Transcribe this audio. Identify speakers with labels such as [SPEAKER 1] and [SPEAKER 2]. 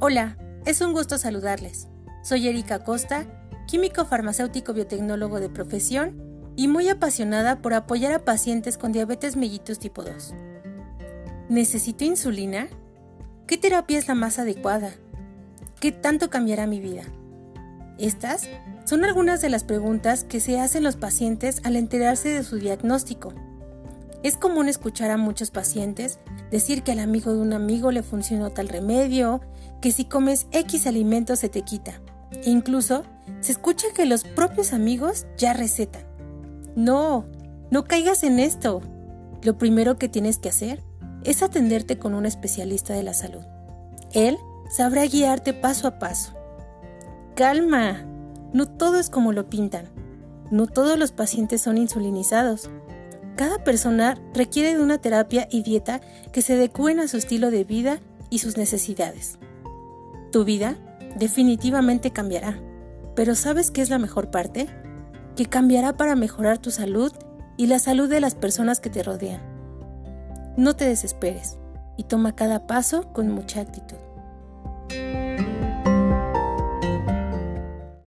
[SPEAKER 1] Hola, es un gusto saludarles. Soy Erika Costa, químico farmacéutico biotecnólogo de profesión y muy apasionada por apoyar a pacientes con diabetes mellitus tipo 2. ¿Necesito insulina? ¿Qué terapia es la más adecuada? ¿Qué tanto cambiará mi vida? Estas son algunas de las preguntas que se hacen los pacientes al enterarse de su diagnóstico. Es común escuchar a muchos pacientes decir que al amigo de un amigo le funcionó tal remedio, que si comes X alimento se te quita. E incluso se escucha que los propios amigos ya recetan. No, no caigas en esto. Lo primero que tienes que hacer es atenderte con un especialista de la salud. Él sabrá guiarte paso a paso. Calma, no todo es como lo pintan. No todos los pacientes son insulinizados. Cada persona requiere de una terapia y dieta que se adecúen a su estilo de vida y sus necesidades. Tu vida definitivamente cambiará, pero ¿sabes qué es la mejor parte? Que cambiará para mejorar tu salud y la salud de las personas que te rodean. No te desesperes y toma cada paso con mucha actitud.